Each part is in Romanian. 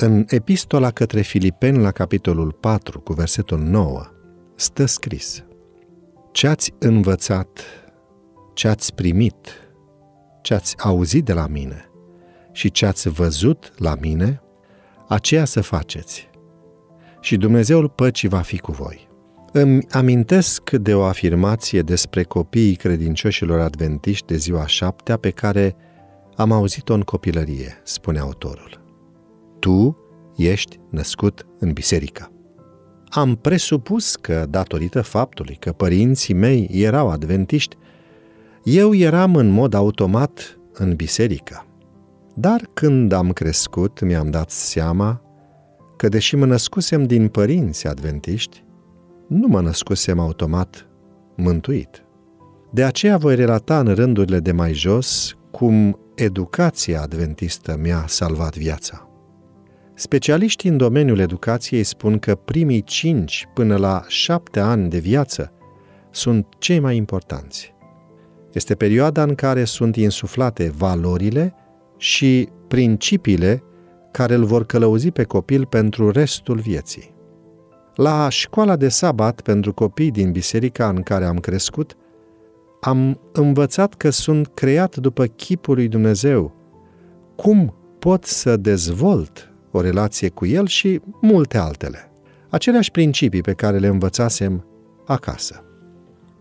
În epistola către Filipeni, la capitolul 4, cu versetul 9, stă scris Ce ați învățat, ce ați primit, ce ați auzit de la mine și ce ați văzut la mine, aceea să faceți. Și Dumnezeul păcii va fi cu voi. Îmi amintesc de o afirmație despre copiii credincioșilor adventiști de ziua șaptea pe care am auzit-o în copilărie, spune autorul. Tu ești născut în biserică. Am presupus că, datorită faptului că părinții mei erau adventiști, eu eram în mod automat în biserică. Dar când am crescut, mi-am dat seama că, deși mă născusem din părinți adventiști, nu mă născusem automat mântuit. De aceea voi relata în rândurile de mai jos cum educația adventistă mi-a salvat viața. Specialiștii în domeniul educației spun că primii 5 până la 7 ani de viață sunt cei mai importanți. Este perioada în care sunt insuflate valorile și principiile care îl vor călăuzi pe copil pentru restul vieții. La școala de sabat pentru copii din biserica în care am crescut, am învățat că sunt creat după chipul lui Dumnezeu. Cum pot să dezvolt o relație cu El și multe altele. Aceleași principii pe care le învățasem acasă.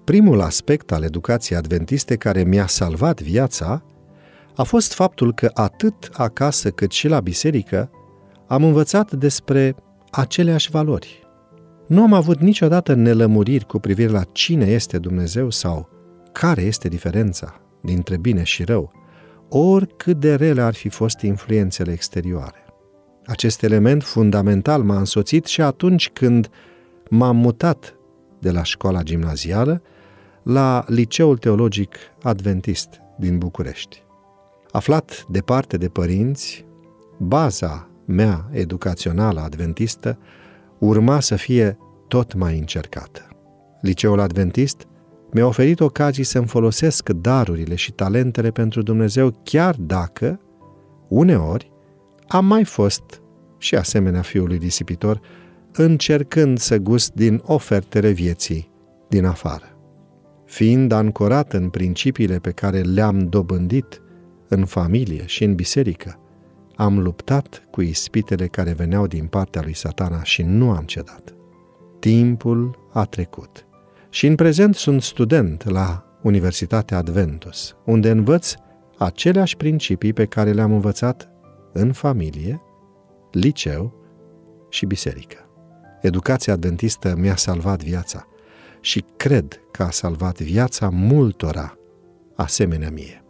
Primul aspect al educației adventiste care mi-a salvat viața a fost faptul că atât acasă cât și la biserică am învățat despre aceleași valori. Nu am avut niciodată nelămuriri cu privire la cine este Dumnezeu sau care este diferența dintre bine și rău, oricât de rele ar fi fost influențele exterioare. Acest element fundamental m-a însoțit și atunci când m-am mutat de la școala gimnazială la Liceul Teologic Adventist din București. Aflat departe de părinți, baza mea educațională adventistă urma să fie tot mai încercată. Liceul Adventist mi-a oferit ocazii să-mi folosesc darurile și talentele pentru Dumnezeu, chiar dacă, uneori, am mai fost și asemenea fiului disipitor, încercând să gust din ofertele vieții din afară. Fiind ancorat în principiile pe care le-am dobândit în familie și în biserică, am luptat cu ispitele care veneau din partea lui satana și nu am cedat. Timpul a trecut și în prezent sunt student la Universitatea Adventus, unde învăț aceleași principii pe care le-am învățat în familie, liceu și biserică. Educația adventistă mi-a salvat viața și cred că a salvat viața multora asemenea mie.